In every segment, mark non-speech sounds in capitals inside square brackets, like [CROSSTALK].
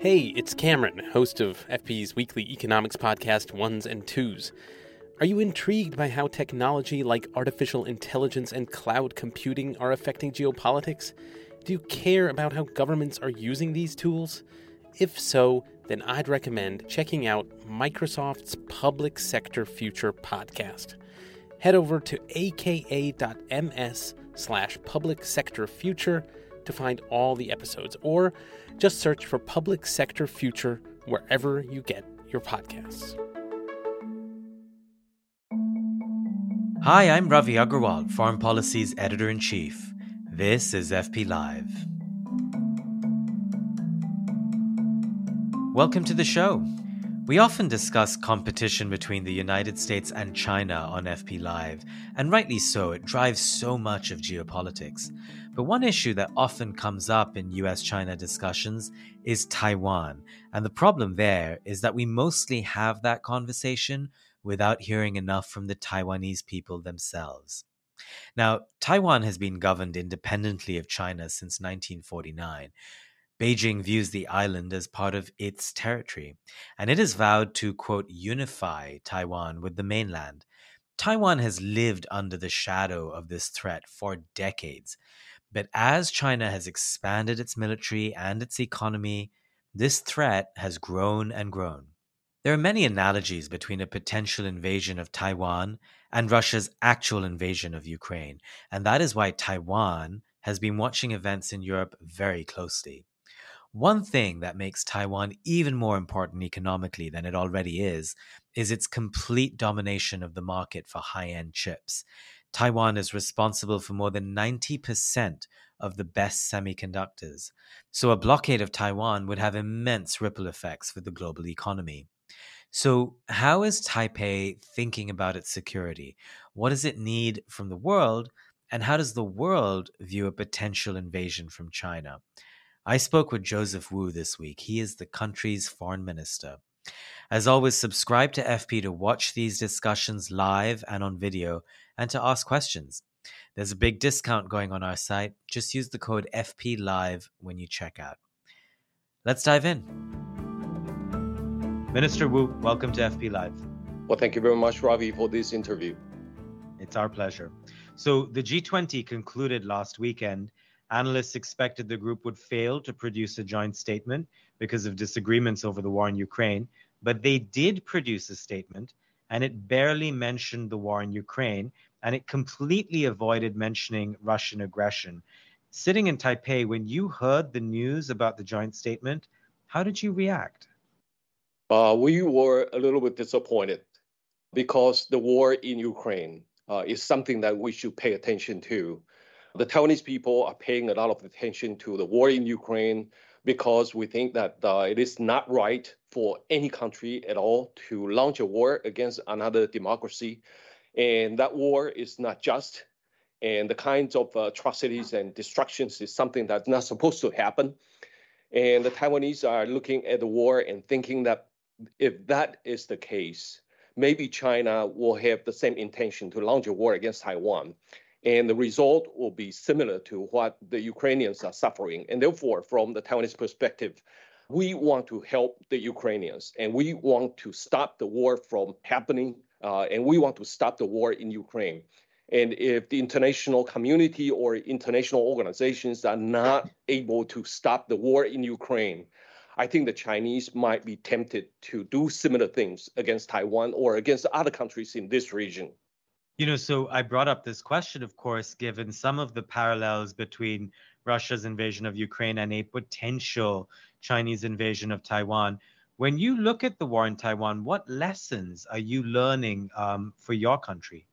Hey, it's Cameron, host of FP's weekly economics podcast, Ones and Tooze. Are you intrigued by how technology like artificial intelligence and cloud computing are affecting geopolitics? Do you care about how governments are using these tools? If so, then I'd recommend checking out Microsoft's Public Sector Future podcast. Head over to aka.ms slash public sector future to find all the episodes, or just search for Public Sector Future wherever you get your podcasts. Hi, I'm Ravi Agrawal, Foreign Policy's Editor in Chief. This is FP Live. Welcome to the show. We often discuss competition between the United States and China on FP Live, and rightly so, it drives so much of geopolitics. But one issue that often comes up in US China discussions is Taiwan. And the problem there is that we mostly have that conversation without hearing enough from the Taiwanese people themselves. Now, Taiwan has been governed independently of China since 1949. Beijing views the island as part of its territory, and it has vowed to, quote, unify Taiwan with the mainland. Taiwan has lived under the shadow of this threat for decades. But as China has expanded its military and its economy, this threat has grown and grown. There are many analogies between a potential invasion of Taiwan and Russia's actual invasion of Ukraine, and that is why Taiwan has been watching events in Europe very closely. One thing that makes Taiwan even more important economically than it already is is its complete domination of the market for high end chips. Taiwan is responsible for more than 90% of the best semiconductors. So a blockade of Taiwan would have immense ripple effects for the global economy. So, how is Taipei thinking about its security? What does it need from the world? And how does the world view a potential invasion from China? I spoke with Joseph Wu this week. He is the country's foreign minister. As always, subscribe to FP to watch these discussions live and on video and to ask questions. There's a big discount going on our site. Just use the code FP Live when you check out. Let's dive in. Minister Wu, welcome to FP Live. Well, thank you very much, Ravi, for this interview. It's our pleasure. So, the G20 concluded last weekend Analysts expected the group would fail to produce a joint statement because of disagreements over the war in Ukraine, but they did produce a statement and it barely mentioned the war in Ukraine and it completely avoided mentioning Russian aggression. Sitting in Taipei, when you heard the news about the joint statement, how did you react? Uh, we were a little bit disappointed because the war in Ukraine uh, is something that we should pay attention to. The Taiwanese people are paying a lot of attention to the war in Ukraine because we think that uh, it is not right for any country at all to launch a war against another democracy. And that war is not just. And the kinds of uh, atrocities and destructions is something that's not supposed to happen. And the Taiwanese are looking at the war and thinking that if that is the case, maybe China will have the same intention to launch a war against Taiwan and the result will be similar to what the Ukrainians are suffering. And therefore, from the Taiwanese perspective, we want to help the Ukrainians and we want to stop the war from happening uh, and we want to stop the war in Ukraine. And if the international community or international organizations are not able to stop the war in Ukraine, I think the Chinese might be tempted to do similar things against Taiwan or against other countries in this region. You know, so I brought up this question, of course, given some of the parallels between Russia's invasion of Ukraine and a potential Chinese invasion of Taiwan. When you look at the war in Taiwan, what lessons are you learning um, for your country?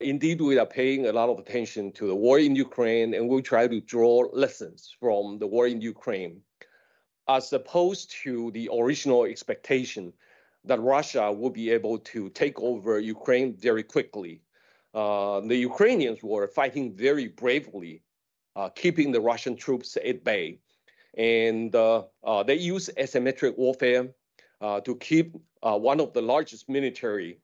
Indeed, we are paying a lot of attention to the war in Ukraine, and we try to draw lessons from the war in Ukraine, as opposed to the original expectation that Russia will be able to take over Ukraine very quickly. Uh, the Ukrainians were fighting very bravely, uh, keeping the Russian troops at bay. And uh, uh they use asymmetric warfare uh, to keep uh, one of the largest military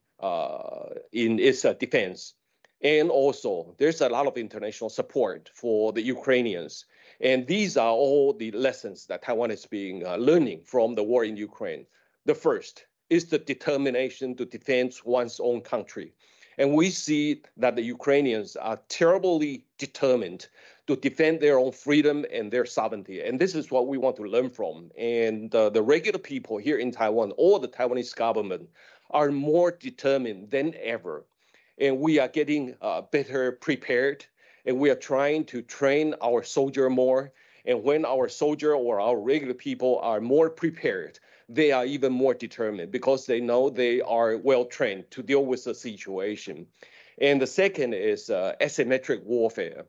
in its defense. And also, there's a lot of international support for the Ukrainians. And these are all the lessons that Taiwan is being learning from the war in Ukraine. The first is the determination to defend one's own country. And we see that the Ukrainians are terribly determined to defend their own freedom and their sovereignty. And this is what we want to learn from. And uh, the regular people here in Taiwan or the Taiwanese government are more determined than ever. And we are getting uh, better prepared. And we are trying to train our soldier more. And when our soldier or our regular people are more prepared, they are even more determined because they know they are well trained to deal with the situation. And the second is uh, asymmetric warfare.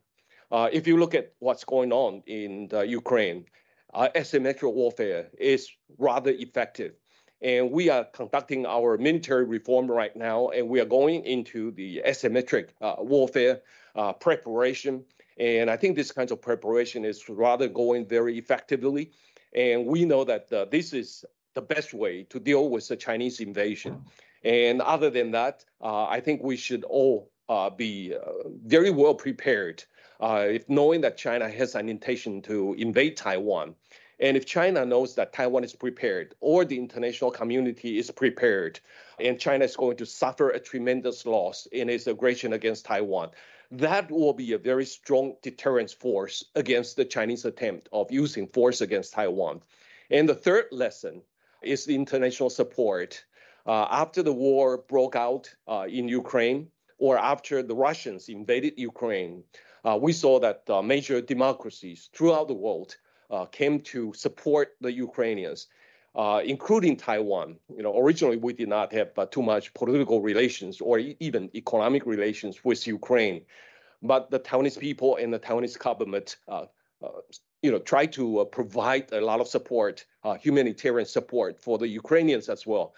Uh, if you look at what's going on in Ukraine, uh, asymmetric warfare is rather effective. And we are conducting our military reform right now, and we are going into the asymmetric uh, warfare uh, preparation. And I think this kind of preparation is rather going very effectively. And we know that uh, this is the best way to deal with the Chinese invasion. And other than that, uh, I think we should all uh, be very well prepared uh, if knowing that China has an intention to invade Taiwan, and if China knows that Taiwan is prepared or the international community is prepared, and China is going to suffer a tremendous loss in its aggression against Taiwan, that will be a very strong deterrence force against the Chinese attempt of using force against Taiwan. And the third lesson is the international support. Uh, after the war broke out uh, in Ukraine, or after the Russians invaded Ukraine, uh, we saw that uh, major democracies throughout the world uh, came to support the Ukrainians, uh, including Taiwan. You know, originally we did not have too much political relations or e- even economic relations with Ukraine, but the Taiwanese people and the Taiwanese government, Uh, you know, try to uh, provide a lot of support, uh, humanitarian support for the Ukrainians as well.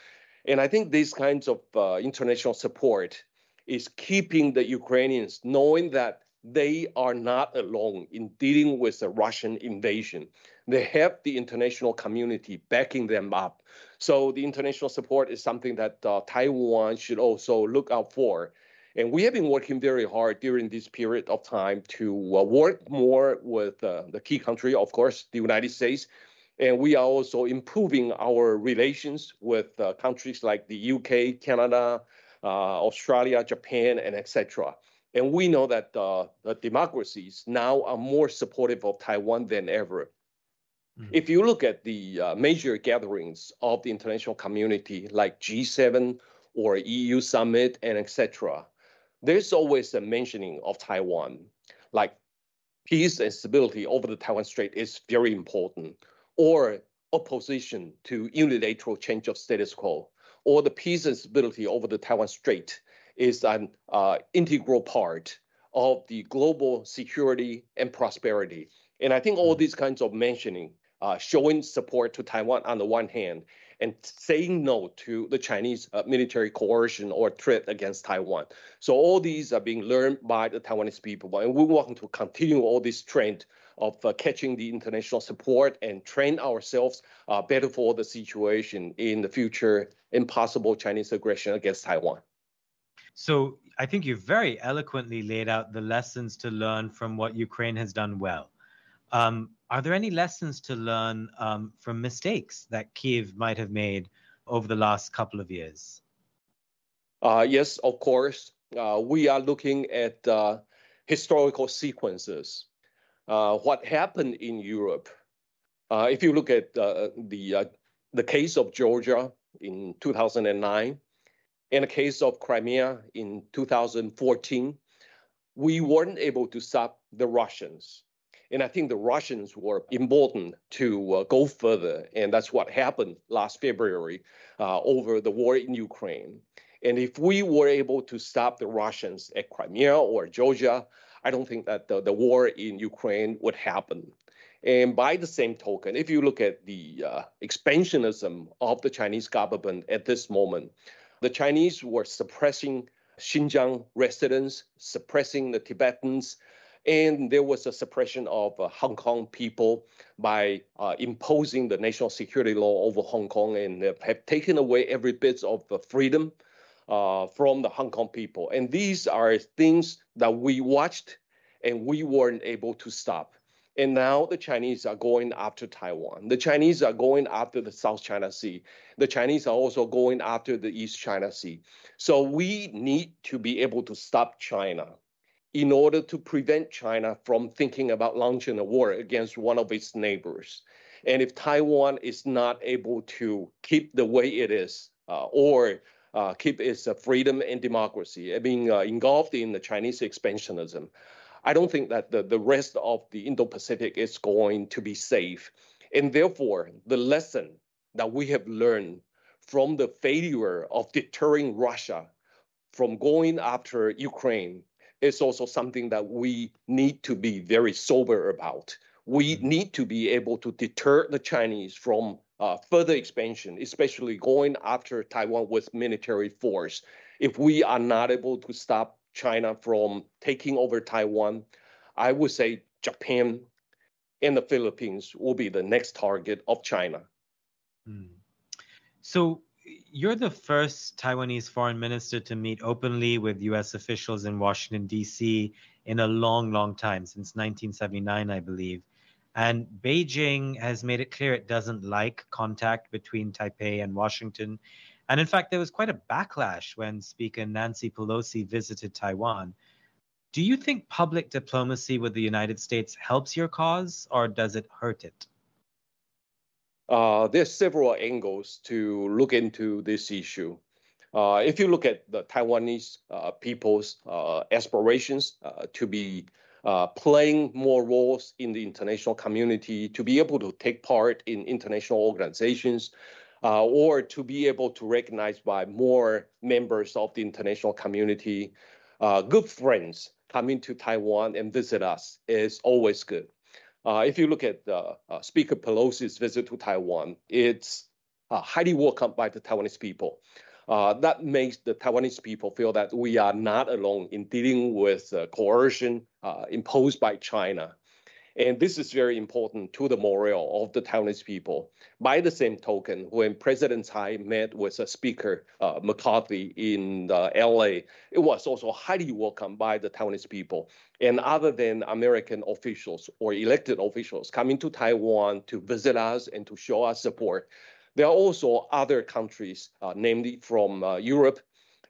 And I think these kinds of international support is keeping the Ukrainians knowing that they are not alone in dealing with the Russian invasion. They have the international community backing them up. So the international support is something that uh, Taiwan should also look out for. And we have been working very hard during this period of time to uh, work more with uh, the key country, of course, the United States. And we are also improving our relations with uh, countries like the UK, Canada, uh, Australia, Japan, and etc. And we know that uh, the democracies now are more supportive of Taiwan than ever. Mm-hmm. If you look at the uh, major gatherings of the international community, like G7 or EU summit and etc., there's always a mentioning of Taiwan. Like peace and stability over the Taiwan Strait is very important, or opposition to unilateral change of status quo, or the peace and stability over the Taiwan Strait is an uh, integral part of the global security and prosperity. And I think all these kinds of mentioning, uh, showing support to Taiwan on the one hand, and saying no to the Chinese uh, military coercion or threat against Taiwan. So all these are being learned by the Taiwanese people, and we want to continue all this trend of uh, catching the international support and train ourselves uh, better for the situation in the future impossible Chinese aggression against Taiwan. So I think you very eloquently laid out the lessons to learn from what Ukraine has done well. Um, are there any lessons to learn um, from mistakes that Kiev might have made over the last couple of years? Uh, yes, of course. Uh, we are looking at uh, historical sequences. Uh, what happened in Europe? Uh, if you look at uh, the the case of Georgia in 2009, in the case of Crimea in 2014, we weren't able to stop the Russians. And I think the Russians were emboldened to uh, go further. And that's what happened last February uh, over the war in Ukraine. And if we were able to stop the Russians at Crimea or Georgia, I don't think that the, the war in Ukraine would happen. And by the same token, if you look at the uh, expansionism of the Chinese government at this moment, the Chinese were suppressing Xinjiang residents, suppressing the Tibetans, and there was a suppression of uh, Hong Kong people by uh, imposing the national security law over Hong Kong and have taken away every bit of freedom uh, from the Hong Kong people. And these are things that we watched and we weren't able to stop. And now the Chinese are going after Taiwan. The Chinese are going after the South China Sea. The Chinese are also going after the East China Sea. So we need to be able to stop China in order to prevent China from thinking about launching a war against one of its neighbors. And if Taiwan is not able to keep the way it is, uh, or uh, keep its uh, freedom and democracy, being uh, engulfed in the Chinese expansionism, I don't think that the, the rest of the Indo-Pacific is going to be safe. And therefore, the lesson that we have learned from the failure of deterring Russia from going after Ukraine is also something that we need to be very sober about. We mm-hmm. need to be able to deter the Chinese from uh, further expansion, especially going after Taiwan with military force. If we are not able to stop China from taking over Taiwan, I would say Japan and the Philippines will be the next target of China. Hmm. So you're the first Taiwanese foreign minister to meet openly with US officials in Washington, D.C. in a long, long time, since 1979, I believe. And Beijing has made it clear it doesn't like contact between Taipei and Washington. And in fact, there was quite a backlash when Speaker Nancy Pelosi visited Taiwan. Do you think public diplomacy with the United States helps your cause or does it hurt it? Uh, there's several angles to look into this issue. Uh, if you look at the Taiwanese uh, people's uh, aspirations uh, to be playing more roles in the international community, to be able to take part in international organizations, or to be able to recognize by more members of the international community. Good friends coming to Taiwan and visit us is always good. Uh, if you look at uh, Speaker Pelosi's visit to Taiwan, it's uh, highly welcomed by the Taiwanese people. Uh, that makes the Taiwanese people feel that we are not alone in dealing with coercion imposed by China. And this is very important to the morale of the Taiwanese people. By the same token, when President Tsai met with a speaker, uh, McCarthy, in uh, LA, it was also highly welcomed by the Taiwanese people. And other than American officials or elected officials coming to Taiwan to visit us and to show us support, there are also other countries, uh, namely from uh, Europe,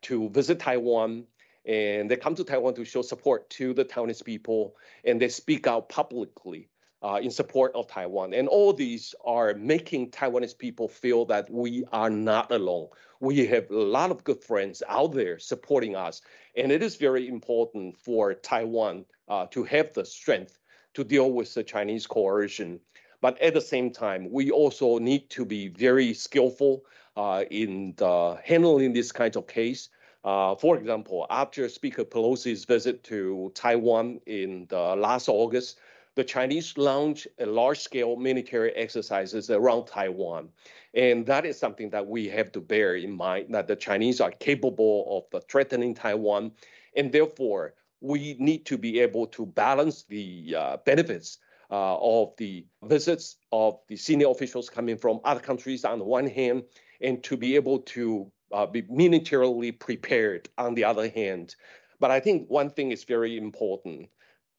to visit Taiwan and they come to Taiwan to show support to the Taiwanese people, and they speak out publicly uh, in support of Taiwan. And all these are making Taiwanese people feel that we are not alone. We have a lot of good friends out there supporting us, and it is very important for Taiwan uh, to have the strength to deal with the Chinese coercion. But at the same time, we also need to be very skillful uh, in handling this kind of case. Uh, for example, after Speaker Pelosi's visit to Taiwan in the last August, the Chinese launched a large-scale military exercises around Taiwan. And that is something that we have to bear in mind, that the Chinese are capable of threatening Taiwan. And therefore, we need to be able to balance the uh, benefits uh, of the visits of the senior officials coming from other countries on the one hand, and to be able to uh, be militarily prepared on the other hand. But I think one thing is very important.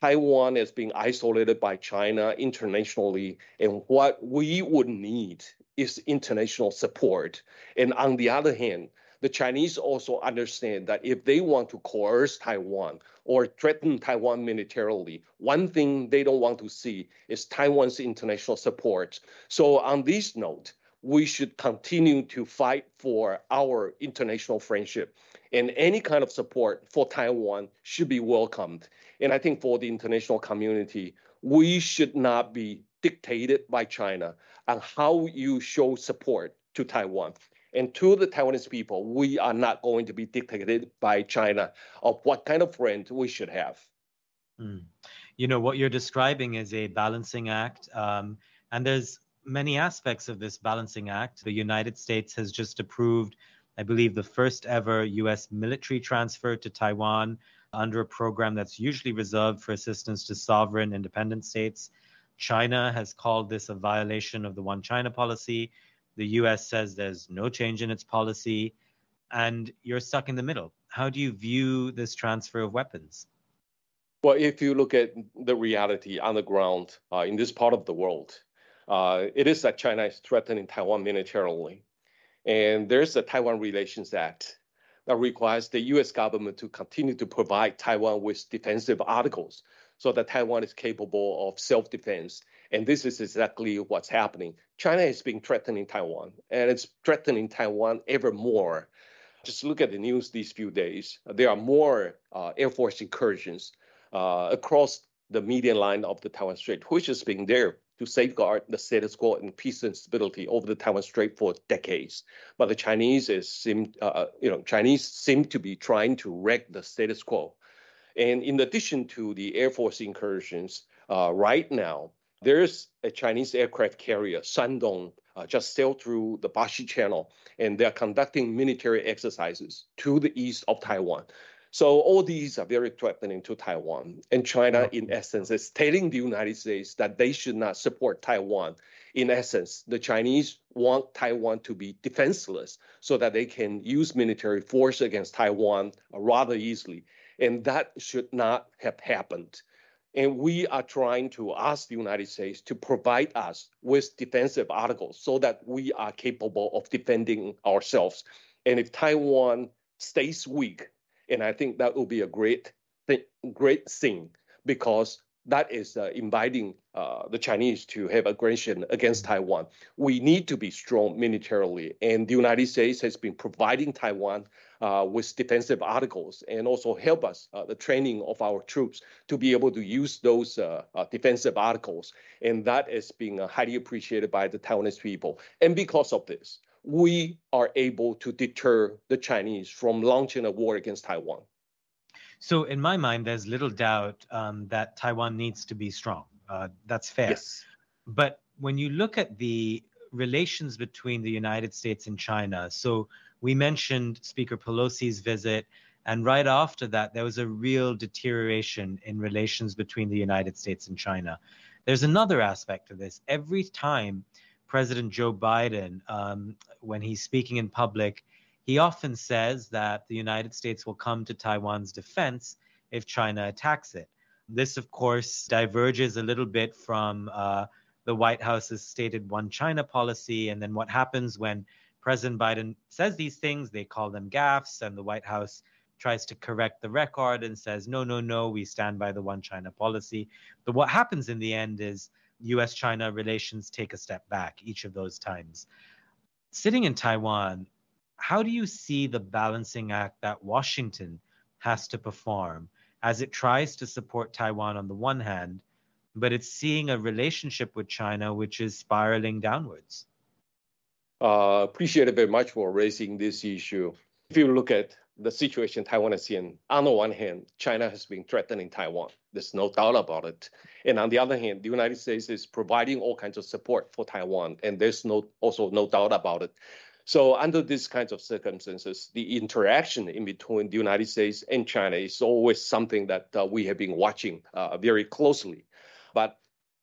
Taiwan is being isolated by China internationally, and what we would need is international support. And on the other hand, the Chinese also understand that if they want to coerce Taiwan or threaten Taiwan militarily, one thing they don't want to see is Taiwan's international support. So, on this note, we should continue to fight for our international friendship. And any kind of support for Taiwan should be welcomed. And I think for the international community, we should not be dictated by China on how you show support to Taiwan. And to the Taiwanese people, we are not going to be dictated by China of what kind of friend we should have. Mm. You know, what you're describing is a balancing act. Um, and there's many aspects of this balancing act. The United States has just approved, I believe, the first ever U.S. military transfer to Taiwan under a program that's usually reserved for assistance to sovereign independent states. China has called this a violation of the One China policy. The US says there's no change in its policy, and you're stuck in the middle. How do you view this transfer of weapons? Well, if you look at the reality on the ground uh, in this part of the world, uh, it is that China is threatening Taiwan militarily. And there's the Taiwan Relations Act that requires the US government to continue to provide Taiwan with defensive articles so that Taiwan is capable of self defense. And this is exactly what's happening. China has been threatening Taiwan, and it's threatening Taiwan ever more. Just look at the news these few days. There are more uh, Air Force incursions uh, across the median line of the Taiwan Strait, which has been there to safeguard the status quo and peace and stability over the Taiwan Strait for decades. But the Chinese is seem, uh, uh, you know, Chinese seem to be trying to wreck the status quo. And in addition to the Air Force incursions, uh, right now there's a Chinese aircraft carrier, Shandong, uh, just sailed through the Bashi Channel, and they're conducting military exercises to the east of Taiwan. So all these are very threatening to Taiwan. And China, in essence, is telling the United States that they should not support Taiwan. In essence, the Chinese want Taiwan to be defenseless so that they can use military force against Taiwan rather easily. And that should not have happened. And we are trying to ask the United States to provide us with defensive articles so that we are capable of defending ourselves. And if Taiwan stays weak, and I think that will be a great, th- great thing because that is uh, inviting uh, the Chinese to have aggression against Taiwan. We need to be strong militarily, and the United States has been providing Taiwan uh, with defensive articles and also help us uh, the training of our troops to be able to use those uh, uh, defensive articles, and that is being highly appreciated by the Taiwanese people. And because of this, we are able to deter the Chinese from launching a war against Taiwan. So, in my mind, there's little doubt um, that Taiwan needs to be strong. Uh, that's fair. Yes. But when you look at the relations between the United States and China, so we mentioned Speaker Pelosi's visit, and right after that, there was a real deterioration in relations between the United States and China. There's another aspect of this. Every time President Joe Biden, um, when he's speaking in public, he often says that the United States will come to Taiwan's defense if China attacks it. This, of course, diverges a little bit from uh, the White House's stated one China policy. And then what happens when President Biden says these things, they call them gaffes, and the White House tries to correct the record and says, no, no, no, we stand by the one China policy. But what happens in the end is US China relations take a step back each of those times. Sitting in Taiwan, how do you see the balancing act that Washington has to perform as it tries to support Taiwan on the one hand, but it's seeing a relationship with China which is spiraling downwards? Uh, appreciate it very much for raising this issue. If you look at the situation Taiwan is in, on the one hand, China has been threatening Taiwan. There's no doubt about it. And on the other hand, the United States is providing all kinds of support for Taiwan, and there's no also no doubt about it. So under these kinds of circumstances, the interaction in between the United States and China is always something that uh, we have been watching uh, very closely. But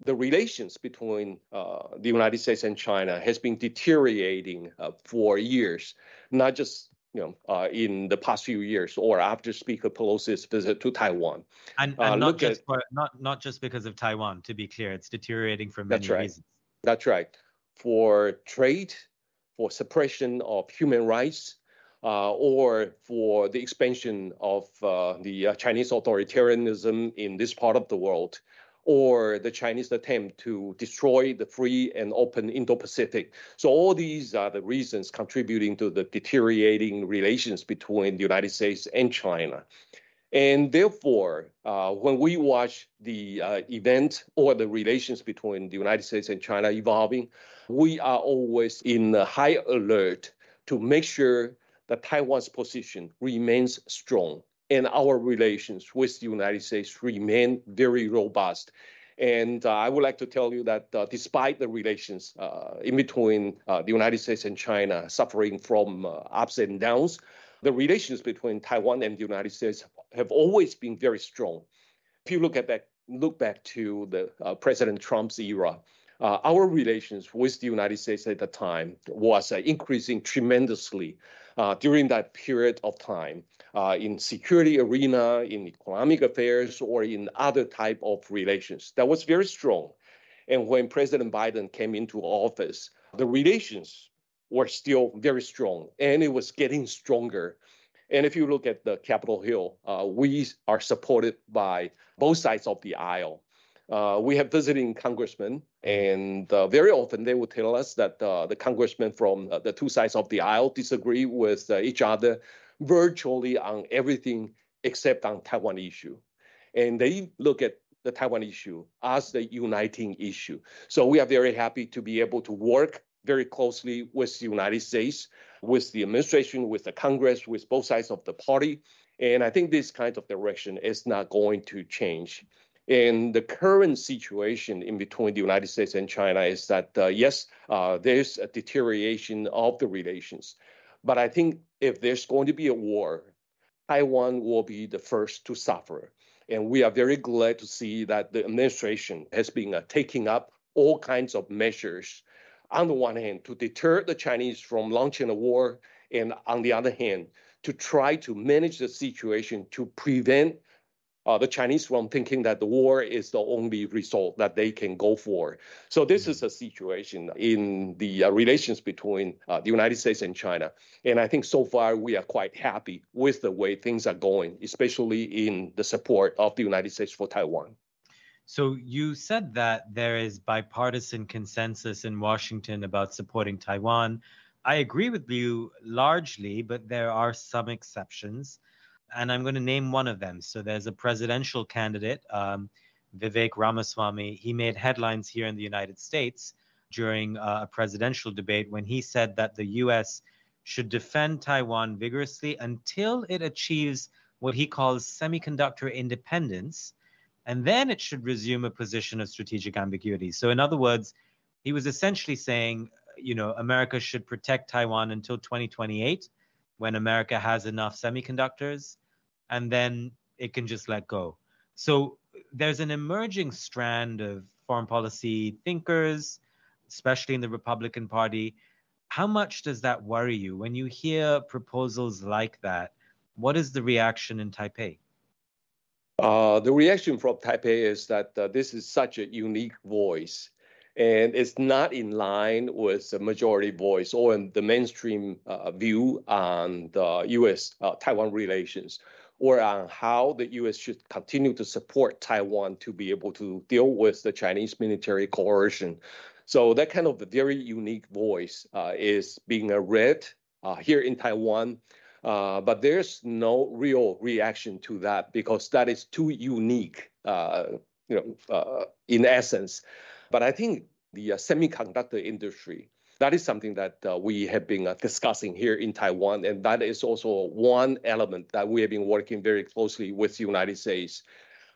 the relations between uh, the United States and China has been deteriorating uh, for years, not just you know, uh, in the past few years or after Speaker Pelosi's visit to Taiwan. And, and uh, not just at, for, not not just because of Taiwan. To be clear, it's deteriorating for many that's right. reasons. That's right. For trade, for suppression of human rights, uh, or for the expansion of uh, the uh, Chinese authoritarianism in this part of the world or the Chinese attempt to destroy the free and open Indo-Pacific. So all these are the reasons contributing to the deteriorating relations between the United States and China. And therefore, uh, when we watch the uh, event or the relations between the United States and China evolving, we are always in high alert to make sure that Taiwan's position remains strong and our relations with the United States remain very robust. And uh, I would like to tell you that uh, despite the relations uh, in between uh, the United States and China suffering from uh, ups and downs, the relations between Taiwan and the United States have always been very strong. If you look at back, look back to the uh, President Trump's era, uh, our relations with the United States at the time was uh, increasing tremendously uh, during that period of time uh, in security arena, in economic affairs, or in other type of relations. That was very strong. And when President Biden came into office, the relations were still very strong, and it was getting stronger. And if you look at the Capitol Hill, uh, we are supported by both sides of the aisle. Uh, we have visiting congressmen, and uh, very often they will tell us that uh, the congressmen from uh, the two sides of the aisle disagree with uh, each other virtually on everything except on Taiwan issue. And they look at the Taiwan issue as the uniting issue. So we are very happy to be able to work very closely with the United States, with the administration, with the Congress, with both sides of the party. And I think this kind of direction is not going to change. And the current situation in between the United States and China is that, uh, yes, uh, there's a deterioration of the relations. But I think if there's going to be a war, Taiwan will be the first to suffer. And we are very glad to see that the administration has been uh, taking up all kinds of measures, on the one hand, to deter the Chinese from launching a war, and on the other hand, to try to manage the situation to prevent uh, the Chinese from thinking that the war is the only result that they can go for. So this mm-hmm. is a situation in the uh, relations between uh, the United States and China. And I think so far we are quite happy with the way things are going, especially in the support of the United States for Taiwan. So you said that there is bipartisan consensus in Washington about supporting Taiwan. I agree with you largely, but there are some exceptions and I'm going to name one of them. So there's a presidential candidate, um, Vivek Ramaswamy. He made headlines here in the United States during uh, a presidential debate when he said that the U.S. should defend Taiwan vigorously until it achieves what he calls semiconductor independence, and then it should resume a position of strategic ambiguity. So, in other words, he was essentially saying, you know, America should protect Taiwan until 2028 when America has enough semiconductors, and then it can just let go. So there's an emerging strand of foreign policy thinkers, especially in the Republican Party. How much does that worry you when you hear proposals like that? What is the reaction in Taipei? Uh, the reaction from Taipei is that uh, this is such a unique voice and it's not in line with the majority voice or the mainstream uh, view on the U.S. Uh, Taiwan relations or on how the U.S. should continue to support Taiwan to be able to deal with the Chinese military coercion. So that kind of a very unique voice uh, is being read uh, here in Taiwan. Uh, but there's no real reaction to that because that is too unique, uh, you know, uh, in essence. But I think the uh, semiconductor industry, that is something that uh, we have been uh, discussing here in Taiwan, and that is also one element that we have been working very closely with the United States.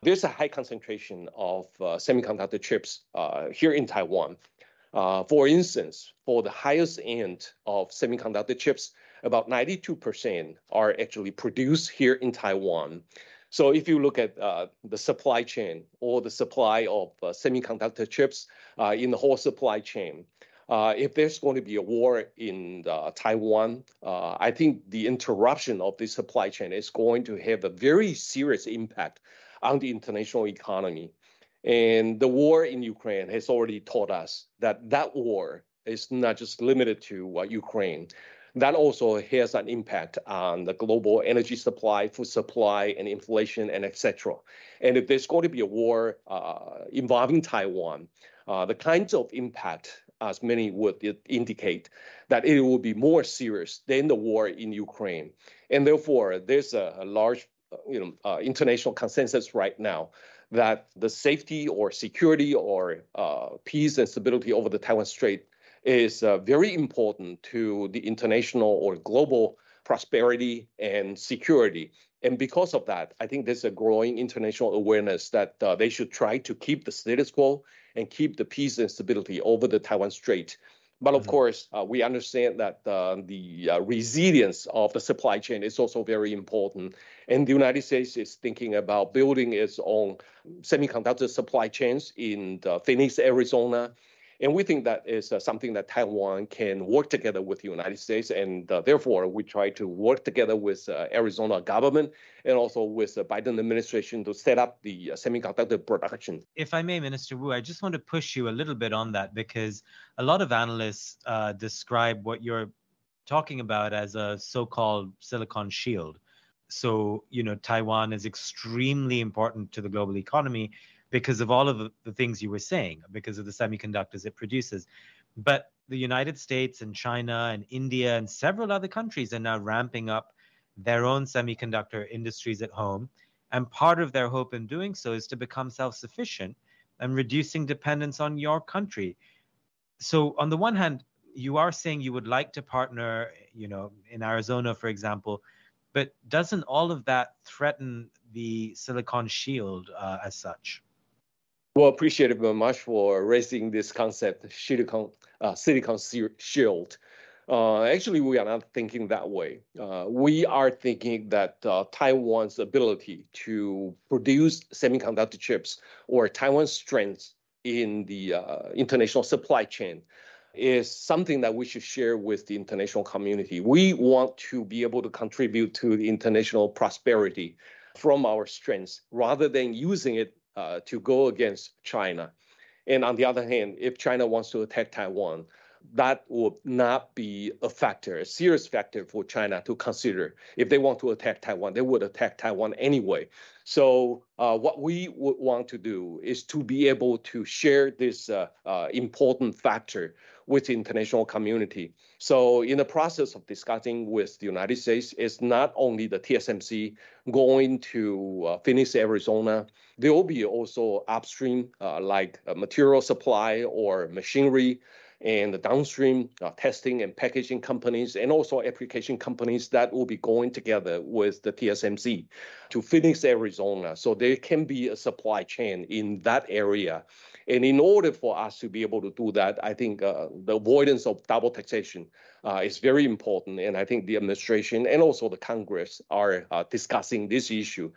There's a high concentration of uh, semiconductor chips uh, here in Taiwan. Uh, for instance, for the highest end of semiconductor chips, about 92% are actually produced here in Taiwan. So if you look at uh, the supply chain or the supply of uh, semiconductor chips uh, in the whole supply chain, if there's going to be a war in uh, Taiwan, uh, I think the interruption of the supply chain is going to have a very serious impact on the international economy. And the war in Ukraine has already taught us that that war is not just limited to Ukraine that also has an impact on the global energy supply, food supply, and inflation, and etc. And if there's going to be a war uh, involving Taiwan, uh, the kinds of impact, as many would indicate, that it will be more serious than the war in Ukraine. And therefore, there's a, a large uh, you know, uh, international consensus right now that the safety or security or uh, peace and stability over the Taiwan Strait is uh, very important to the international or global prosperity and security. And because of that, I think there's a growing international awareness that uh, they should try to keep the status quo and keep the peace and stability over the Taiwan Strait. But of mm-hmm. course, uh, we understand that uh, the uh, resilience of the supply chain is also very important. And the United States is thinking about building its own semiconductor supply chains in Phoenix, Arizona, And we think that is uh, something that Taiwan can work together with the United States. And uh, therefore, we try to work together with uh, Arizona government and also with the Biden administration to set up the uh, semiconductor production. If I may, Minister Wu, I just want to push you a little bit on that because a lot of analysts uh, describe what you're talking about as a so-called silicon shield. So, you know, Taiwan is extremely important to the global economy because of all of the, things you were saying, because of the semiconductors it produces. But the United States and China and India and several other countries are now ramping up their own semiconductor industries at home. And part of their hope in doing so is to become self sufficient and reducing dependence on your country. So, on the one hand, you are saying you would like to partner, you know, in Arizona, for example, but doesn't all of that threaten the Silicon Shield uh, as such? Well, appreciate it very much for raising this concept, silicon, uh, silicon shield. Uh, actually, we are not thinking that way. Uh, we are thinking that uh, Taiwan's ability to produce semiconductor chips or Taiwan's strength in the uh, international supply chain is something that we should share with the international community. We want to be able to contribute to the international prosperity from our strengths rather than using it uh, to go against China. And on the other hand, if China wants to attack Taiwan, that would not be a factor, a serious factor for China to consider. If they want to attack Taiwan, they would attack Taiwan anyway. So uh, what we would want to do is to be able to share this uh, uh, important factor with the international community. So in the process of discussing with the United States, it's not only the TSMC going to uh, Phoenix, Arizona. There will be also upstream uh, like material supply or machinery and the downstream uh, testing and packaging companies and also application companies that will be going together with the TSMC to Phoenix, Arizona. So there can be a supply chain in that area. And in order for us to be able to do that, I think uh, the avoidance of double taxation uh, is very important. And I think the administration and also the Congress are uh, discussing this issue.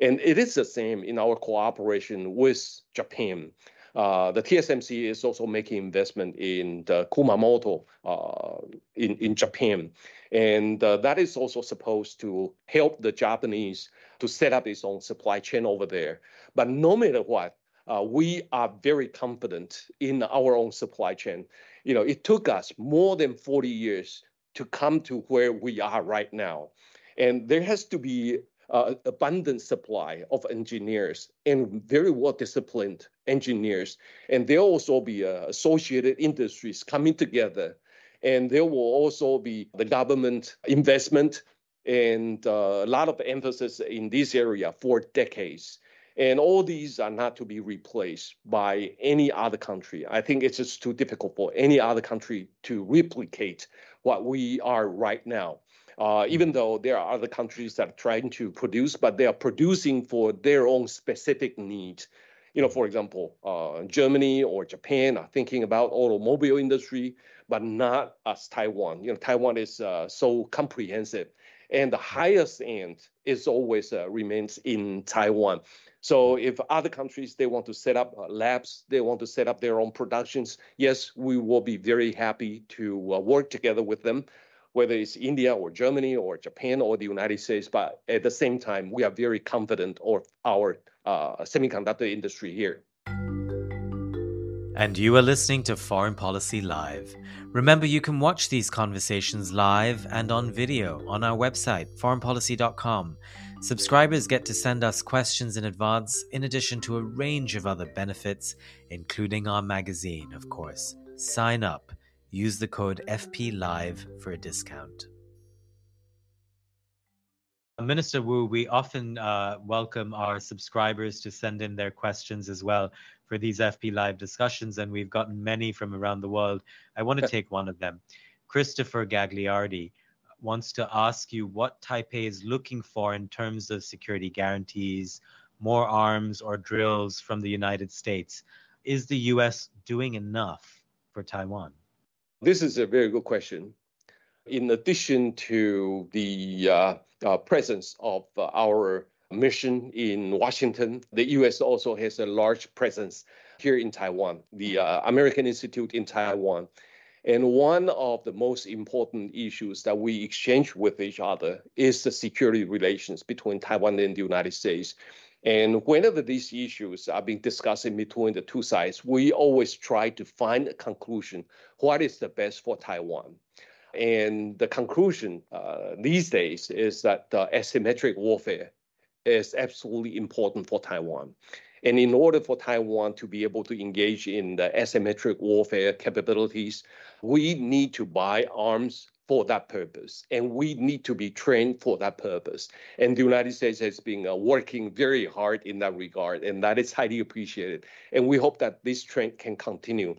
And it is the same in our cooperation with Japan. Uh, the TSMC is also making investment in the Kumamoto uh, in, in Japan. And uh, that is also supposed to help the Japanese to set up its own supply chain over there. But no matter what, we are very confident in our own supply chain. You know, it took us more than 40 years to come to where we are right now. And there has to be uh, abundant supply of engineers and very well disciplined engineers. And there will also be uh, associated industries coming together. And there will also be the government investment and uh, a lot of emphasis in this area for decades. And all these are not to be replaced by any other country. I think it's just too difficult for any other country to replicate what we are right now uh, even though there are other countries that are trying to produce, but they are producing for their own specific needs. You know, for example, uh, Germany or Japan are thinking about automobile industry, but not as Taiwan. You know, Taiwan is uh, so comprehensive, and the highest end is always uh, remains in Taiwan. So if other countries they want to set up uh, labs, they want to set up their own productions, yes, we will be very happy to uh, work together with them whether it's India or Germany or Japan or the United States. But at the same time, we are very confident of our uh, semiconductor industry here. And you are listening to Foreign Policy Live. Remember, you can watch these conversations live and on video on our website, foreignpolicy.com. Subscribers get to send us questions in advance, in addition to a range of other benefits, including our magazine, of course. Sign up Use the code FPLive for a discount. Minister Wu, we often uh, welcome our subscribers to send in their questions as well for these FP Live discussions, and we've gotten many from around the world. I want to take one of them. Christopher Gagliardi wants to ask you what Taipei is looking for in terms of security guarantees, more arms or drills from the United States. Is the U.S. doing enough for Taiwan? This is a very good question. In addition to the uh, uh, presence of uh, our mission in Washington, the U.S. also has a large presence here in Taiwan, the uh, American Institute in Taiwan. And one of the most important issues that we exchange with each other is the security relations between Taiwan and the United States. And whenever these issues are being discussed in between the two sides, we always try to find a conclusion. What is the best for Taiwan? And the conclusion uh, these days is that uh, asymmetric warfare is absolutely important for Taiwan. And in order for Taiwan to be able to engage in the asymmetric warfare capabilities, we need to buy arms for that purpose, and we need to be trained for that purpose. And the United States has been uh, working very hard in that regard, and that is highly appreciated. And we hope that this trend can continue.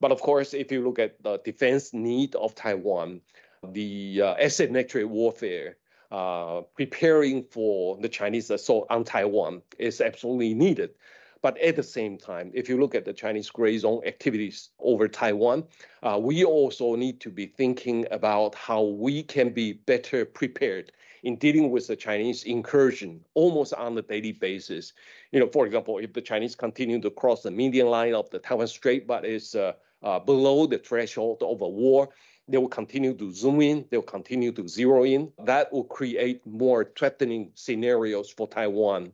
But of course, if you look at the defense need of Taiwan, the uh, asymmetric warfare uh, preparing for the Chinese assault on Taiwan is absolutely needed. But at the same time, if you look at the Chinese gray zone activities over Taiwan, uh, we also need to be thinking about how we can be better prepared in dealing with the Chinese incursion almost on a daily basis. You know, for example, if the Chinese continue to cross the median line of the Taiwan Strait, but is uh, uh, below the threshold of a war, they will continue to zoom in, they'll continue to zero in. That will create more threatening scenarios for Taiwan.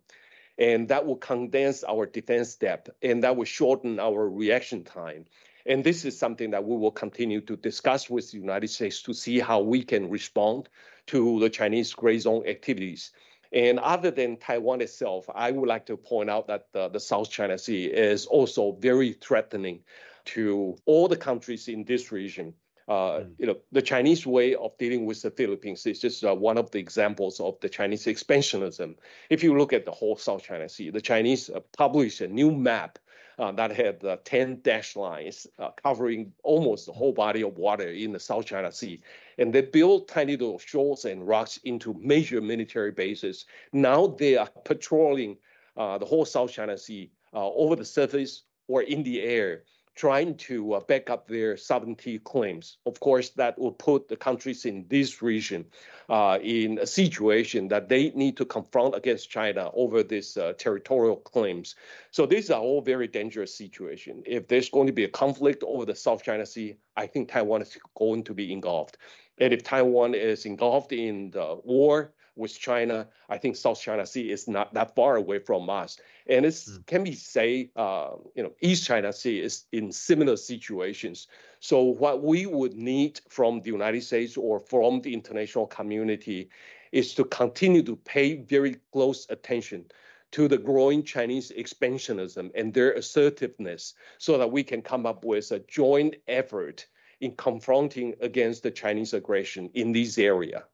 And that will condense our defense depth and that will shorten our reaction time. And this is something that we will continue to discuss with the United States to see how we can respond to the Chinese gray zone activities. And other than Taiwan itself, I would like to point out that the, the South China Sea is also very threatening to all the countries in this region. Uh, mm. you know, the Chinese way of dealing with the Philippines is just uh, one of the examples of the Chinese expansionism. If you look at the whole South China Sea, the Chinese uh, published a new map uh, that had uh, 10 dash lines uh, covering almost the whole body of water in the South China Sea. And they built tiny little shoals and rocks into major military bases. Now they are patrolling the whole South China Sea over the surface or in the air trying to uh, back up their sovereignty claims. Of course, that will put the countries in this region uh, in a situation that they need to confront against China over these uh, territorial claims. So these are all very dangerous situations. If there's going to be a conflict over the South China Sea, I think Taiwan is going to be engulfed. And if Taiwan is engulfed in the war, with China. I think South China Sea is not that far away from us, and it mm. can be say, uh, you know, East China Sea is in similar situations. So what we would need from the United States or from the international community is to continue to pay very close attention to the growing Chinese expansionism and their assertiveness so that we can come up with a joint effort in confronting against the Chinese aggression in this area.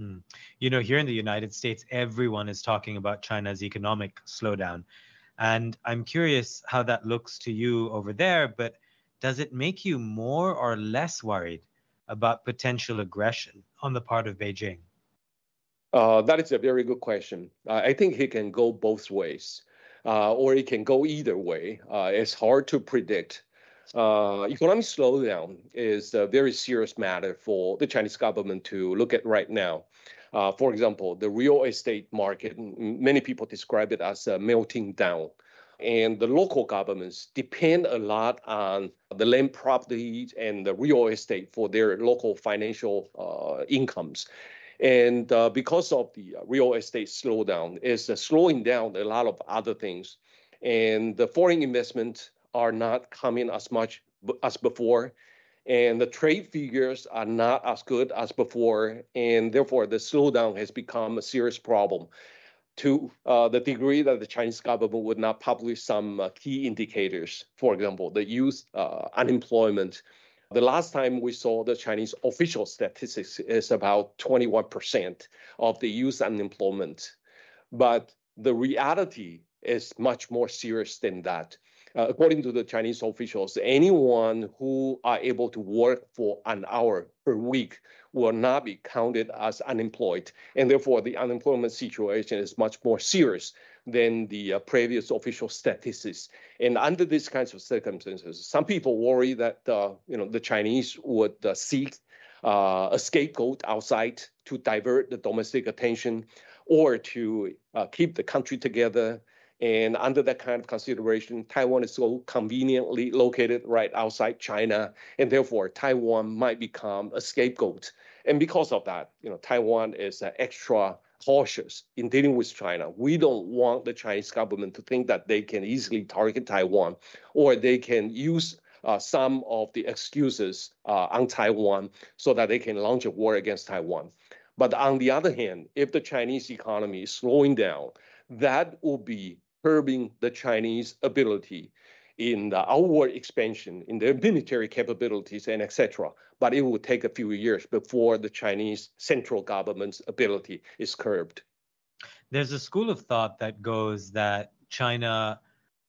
Hmm. You know, here in the United States, everyone is talking about China's economic slowdown. And I'm curious how that looks to you over there, but does it make you more or less worried about potential aggression on the part of Beijing? Uh, that is a very good question. Uh, I think it can go both ways, uh, or it can go either way. Uh, it's hard to predict uh, economic slowdown is a very serious matter for the Chinese government to look at right now. Uh, for example, the real estate market, many people describe it as a melting down. And the local governments depend a lot on the land property and the real estate for their local financial uh, incomes. And uh, because of the real estate slowdown, it's uh, slowing down a lot of other things. And the foreign investment are not coming as much as before and the trade figures are not as good as before, and therefore the slowdown has become a serious problem to uh, the degree that the Chinese government would not publish some uh, key indicators. For example, the youth uh, unemployment. The last time we saw the Chinese official statistics is about 21% of the youth unemployment. But the reality is much more serious than that uh, according to the Chinese officials, anyone who are able to work for an hour per week will not be counted as unemployed. And therefore, the unemployment situation is much more serious than the uh, previous official statistics. And under these kinds of circumstances, some people worry that uh, you know the Chinese would uh, seek uh, a scapegoat outside to divert the domestic attention or to keep the country together And under that kind of consideration, Taiwan is so conveniently located right outside China, and therefore Taiwan might become a scapegoat. And because of that, you know, Taiwan is uh, extra cautious in dealing with China. We don't want the Chinese government to think that they can easily target Taiwan or they can use uh, some of the excuses uh, on Taiwan so that they can launch a war against Taiwan. But on the other hand, if the Chinese economy is slowing down, that will be curbing the Chinese ability in the outward expansion, in their [LAUGHS] military capabilities and etc. But it will take a few years before the Chinese central government's ability is curbed. There's a school of thought that goes that China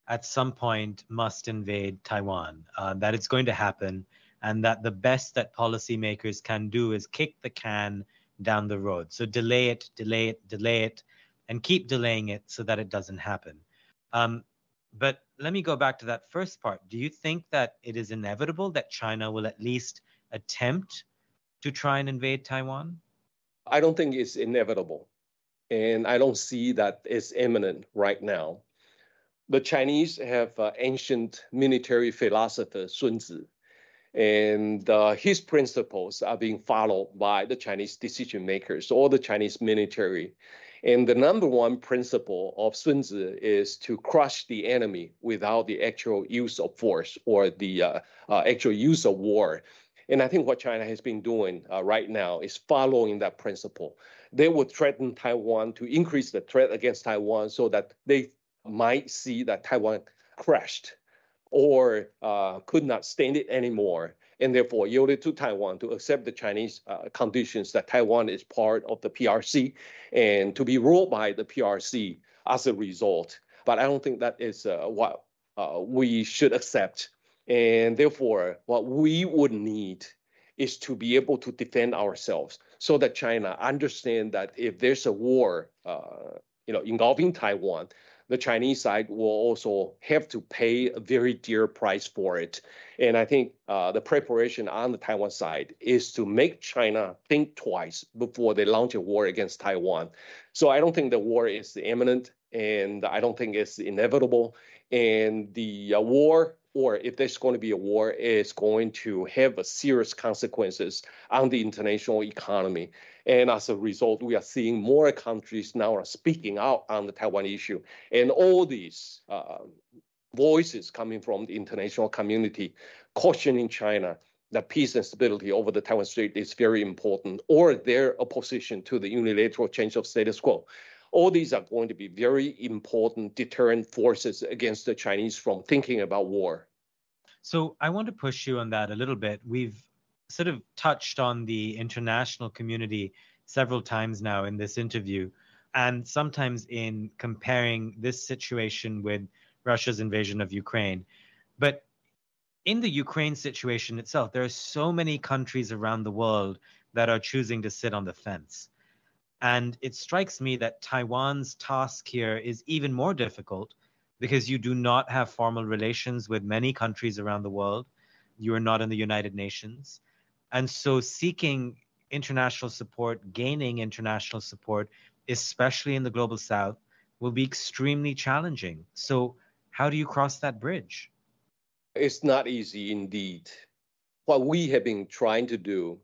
at some point must invade Taiwan, uh, that it's going to happen, and that the best that policymakers can do is kick the can down the road. So delay it, delay it, delay it, and keep delaying it so that it doesn't happen. Um, but let me go back to that first part. Do you think that it is inevitable that China will at least attempt to try and invade Taiwan? I don't think it's inevitable. And I don't see that it's imminent right now. The Chinese have uh, ancient military philosopher Sun Tzu, and uh, his principles are being followed by the Chinese decision makers or the Chinese military. And the number one principle of Sun Tzu is to crush the enemy without the actual use of force or the uh, uh, actual use of war. And I think what China has been doing uh, right now is following that principle. They would threaten Taiwan to increase the threat against Taiwan so that they might see that Taiwan crashed or uh, could not stand it anymore and therefore yielded to Taiwan to accept the Chinese uh, conditions that Taiwan is part of the PRC and to be ruled by the PRC as a result. But I don't think that is uh, what uh, we should accept. And therefore, what we would need is to be able to defend ourselves so that China understand that if there's a war, uh, you know, involving Taiwan, the Chinese side will also have to pay a very dear price for it. And I think uh, the preparation on the Taiwan side is to make China think twice before they launch a war against Taiwan. So I don't think the war is imminent, and I don't think it's inevitable. And the uh, war or if there's going to be a war, it's going to have serious consequences on the international economy. And as a result, we are seeing more countries now are speaking out on the Taiwan issue. And all these uh, voices coming from the international community cautioning China that peace and stability over the Taiwan Strait is very important, or their opposition to the unilateral change of status quo all these are going to be very important deterrent forces against the Chinese from thinking about war. So I want to push you on that a little bit. We've sort of touched on the international community several times now in this interview, and sometimes in comparing this situation with Russia's invasion of Ukraine. But in the Ukraine situation itself, there are so many countries around the world that are choosing to sit on the fence. And it strikes me that Taiwan's task here is even more difficult because you do not have formal relations with many countries around the world. You are not in the United Nations. And so seeking international support, gaining international support, especially in the global south, will be extremely challenging. So, how do you cross that bridge? It's not easy indeed. What we have been trying to do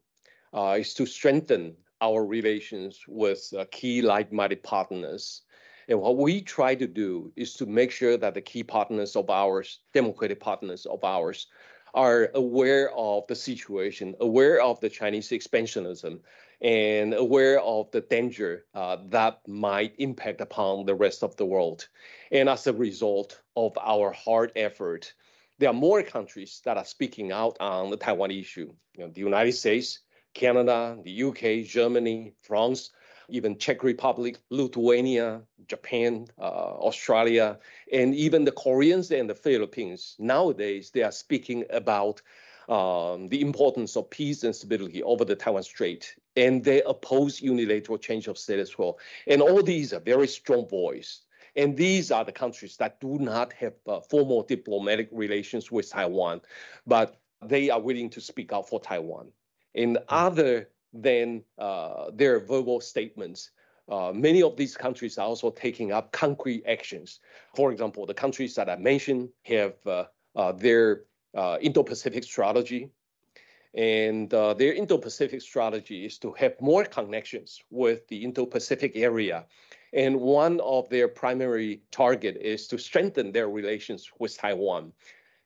uh, is to strengthen our relations with uh, key like-minded partners. And what we try to do is to make sure that the key partners of ours, democratic partners of ours, are aware of the situation, aware of the Chinese expansionism, and aware of the danger uh, that might impact upon the rest of the world. And as a result of our hard effort, there are more countries that are speaking out on the Taiwan issue. You know, the United States, Canada, the UK, Germany, France, even Czech Republic, Lithuania, Japan, uh, Australia, and even the Koreans and the Philippines. Nowadays, they are speaking about um, the importance of peace and stability over the Taiwan Strait, and they oppose unilateral change of status quo. And all these are very strong voice. And these are the countries that do not have uh, formal diplomatic relations with Taiwan, but they are willing to speak out for Taiwan. And other than uh, their verbal statements, uh, many of these countries are also taking up concrete actions. For example, the countries that I mentioned have uh, uh, their uh, Indo-Pacific strategy, and uh, their Indo-Pacific strategy is to have more connections with the Indo-Pacific area. And one of their primary target is to strengthen their relations with Taiwan.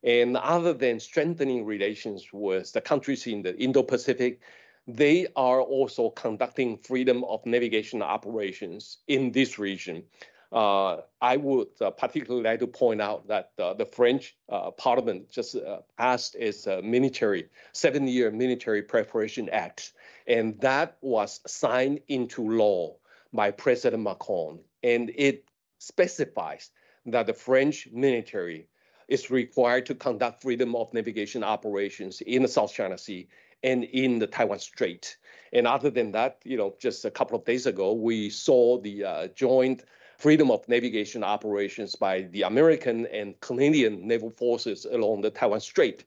And other than strengthening relations with the countries in the Indo-Pacific, they are also conducting freedom of navigation operations in this region. Uh, I would uh, particularly like to point out that uh, the French uh, Parliament just uh, passed its uh, military seven-year military preparation act, and that was signed into law by President Macron, and it specifies that the French military is required to conduct freedom of navigation operations in the South China Sea and in the Taiwan Strait. And other than that, you know, just a couple of days ago, we saw the uh, joint freedom of navigation operations by the American and Canadian naval forces along the Taiwan Strait.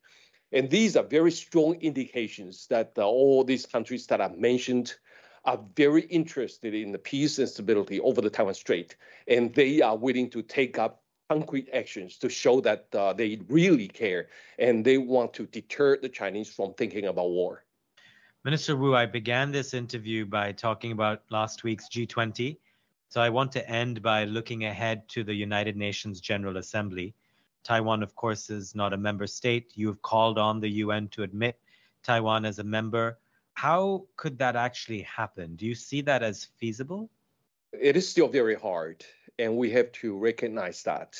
And these are very strong indications that uh, all these countries that I mentioned are very interested in the peace and stability over the Taiwan Strait, and they are willing to take up concrete actions to show that uh, they really care and they want to deter the Chinese from thinking about war. Minister Wu, I began this interview by talking about last week's G20. So I want to end by looking ahead to the United Nations General Assembly. Taiwan, of course, is not a member state. You've called on the UN to admit Taiwan as a member. How could that actually happen? Do you see that as feasible? It is still very hard and we have to recognize that.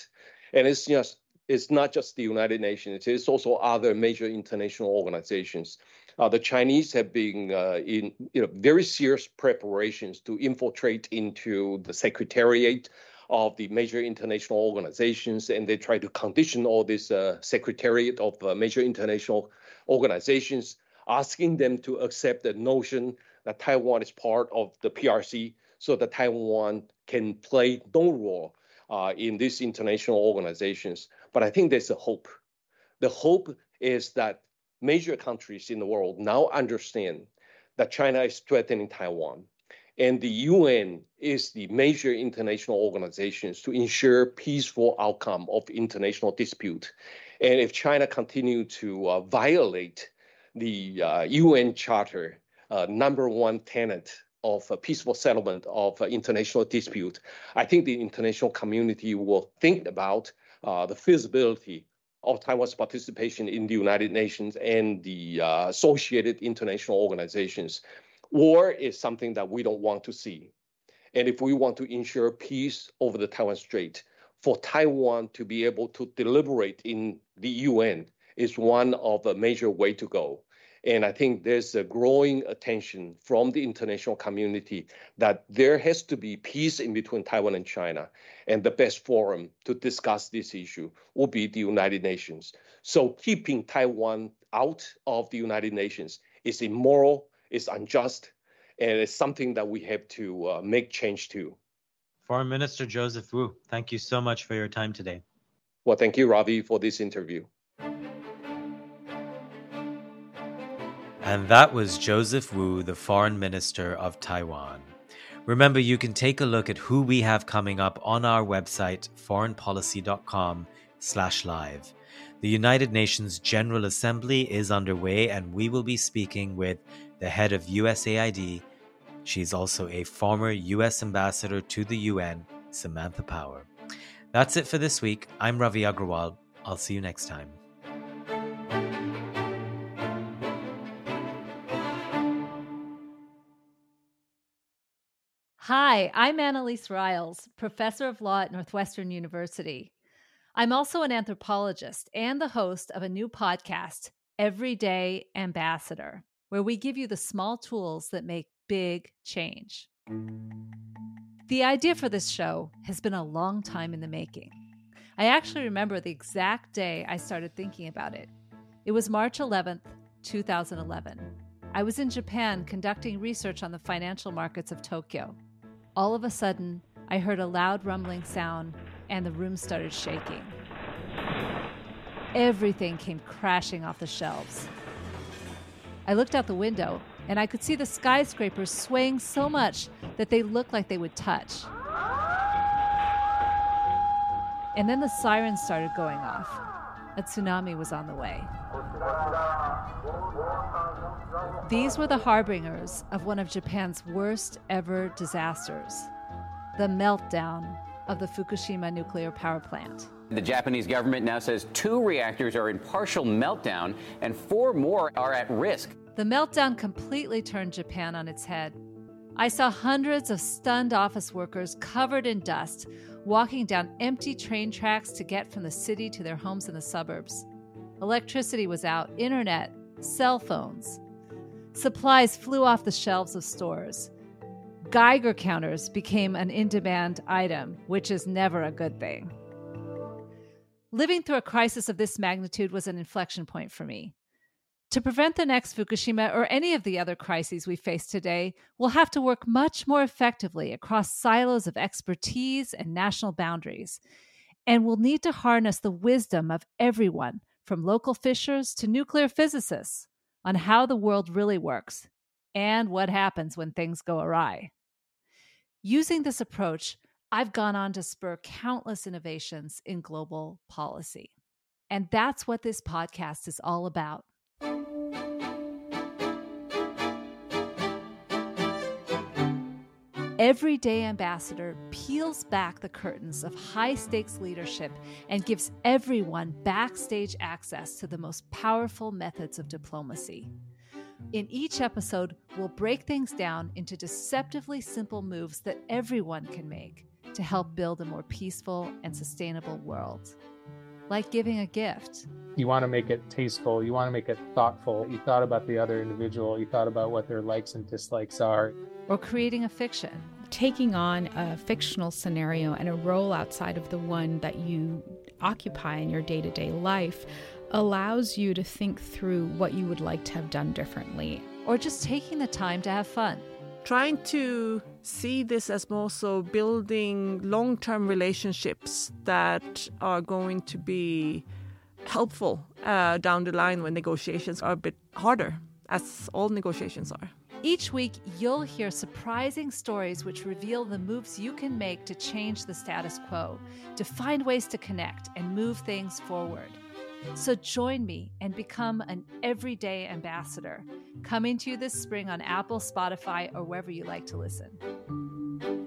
And it's just it's not just the United Nations; it's also other major international organizations. Uh, the Chinese have been uh, in you know very serious preparations to infiltrate into the secretariat of the major international organizations, and they try to condition all this uh, secretariat of uh, major international organizations, asking them to accept the notion that Taiwan is part of the PRC so that Taiwan can play no role uh, in these international organizations. But I think there's a hope. The hope is that major countries in the world now understand that China is threatening Taiwan. And the UN is the major international organizations to ensure peaceful outcome of international dispute. And if China continue to uh, violate the uh, UN Charter, uh, number one tenet of a peaceful settlement of international dispute, I think the international community will think about uh, the feasibility of Taiwan's participation in the United Nations and the uh, associated international organizations. War is something that we don't want to see. And if we want to ensure peace over the Taiwan Strait, for Taiwan to be able to deliberate in the UN is one of a major way to go. And I think there's a growing attention from the international community that there has to be peace in between Taiwan and China. And the best forum to discuss this issue will be the United Nations. So keeping Taiwan out of the United Nations is immoral, is unjust, and it's something that we have to uh, make change to. Foreign Minister Joseph Wu, thank you so much for your time today. Well, thank you, Ravi, for this interview. And that was Joseph Wu, the Foreign Minister of Taiwan. Remember, you can take a look at who we have coming up on our website, foreignpolicy.com slash live. The United Nations General Assembly is underway, and we will be speaking with the head of USAID. She's also a former US ambassador to the UN, Samantha Power. That's it for this week. I'm Ravi Agrawal. I'll see you next time. Hi, I'm Annelise Riles, professor of law at Northwestern University. I'm also an anthropologist and the host of a new podcast, Everyday Ambassador, where we give you the small tools that make big change. The idea for this show has been a long time in the making. I actually remember the exact day I started thinking about it. It was March 11th, 2011. I was in Japan conducting research on the financial markets of Tokyo. All of a sudden, I heard a loud rumbling sound and the room started shaking. Everything came crashing off the shelves. I looked out the window and I could see the skyscrapers swaying so much that they looked like they would touch. And then the sirens started going off. A tsunami was on the way. These were the harbingers of one of Japan's worst ever disasters the meltdown of the Fukushima nuclear power plant. The Japanese government now says two reactors are in partial meltdown and four more are at risk. The meltdown completely turned Japan on its head. I saw hundreds of stunned office workers covered in dust walking down empty train tracks to get from the city to their homes in the suburbs. Electricity was out, internet, cell phones. Supplies flew off the shelves of stores. Geiger counters became an in demand item, which is never a good thing. Living through a crisis of this magnitude was an inflection point for me. To prevent the next Fukushima or any of the other crises we face today, we'll have to work much more effectively across silos of expertise and national boundaries. And we'll need to harness the wisdom of everyone, from local fishers to nuclear physicists, on how the world really works and what happens when things go awry. Using this approach, I've gone on to spur countless innovations in global policy. And that's what this podcast is all about. Everyday Ambassador peels back the curtains of high stakes leadership and gives everyone backstage access to the most powerful methods of diplomacy. In each episode, we'll break things down into deceptively simple moves that everyone can make to help build a more peaceful and sustainable world. Like giving a gift. You want to make it tasteful, you want to make it thoughtful. You thought about the other individual, you thought about what their likes and dislikes are or creating a fiction. Taking on a fictional scenario and a role outside of the one that you occupy in your day to day life allows you to think through what you would like to have done differently. Or just taking the time to have fun. Trying to see this as more so building long term relationships that are going to be helpful uh, down the line when negotiations are a bit harder, as all negotiations are. Each week, you'll hear surprising stories which reveal the moves you can make to change the status quo, to find ways to connect and move things forward. So join me and become an everyday ambassador, coming to you this spring on Apple, Spotify, or wherever you like to listen.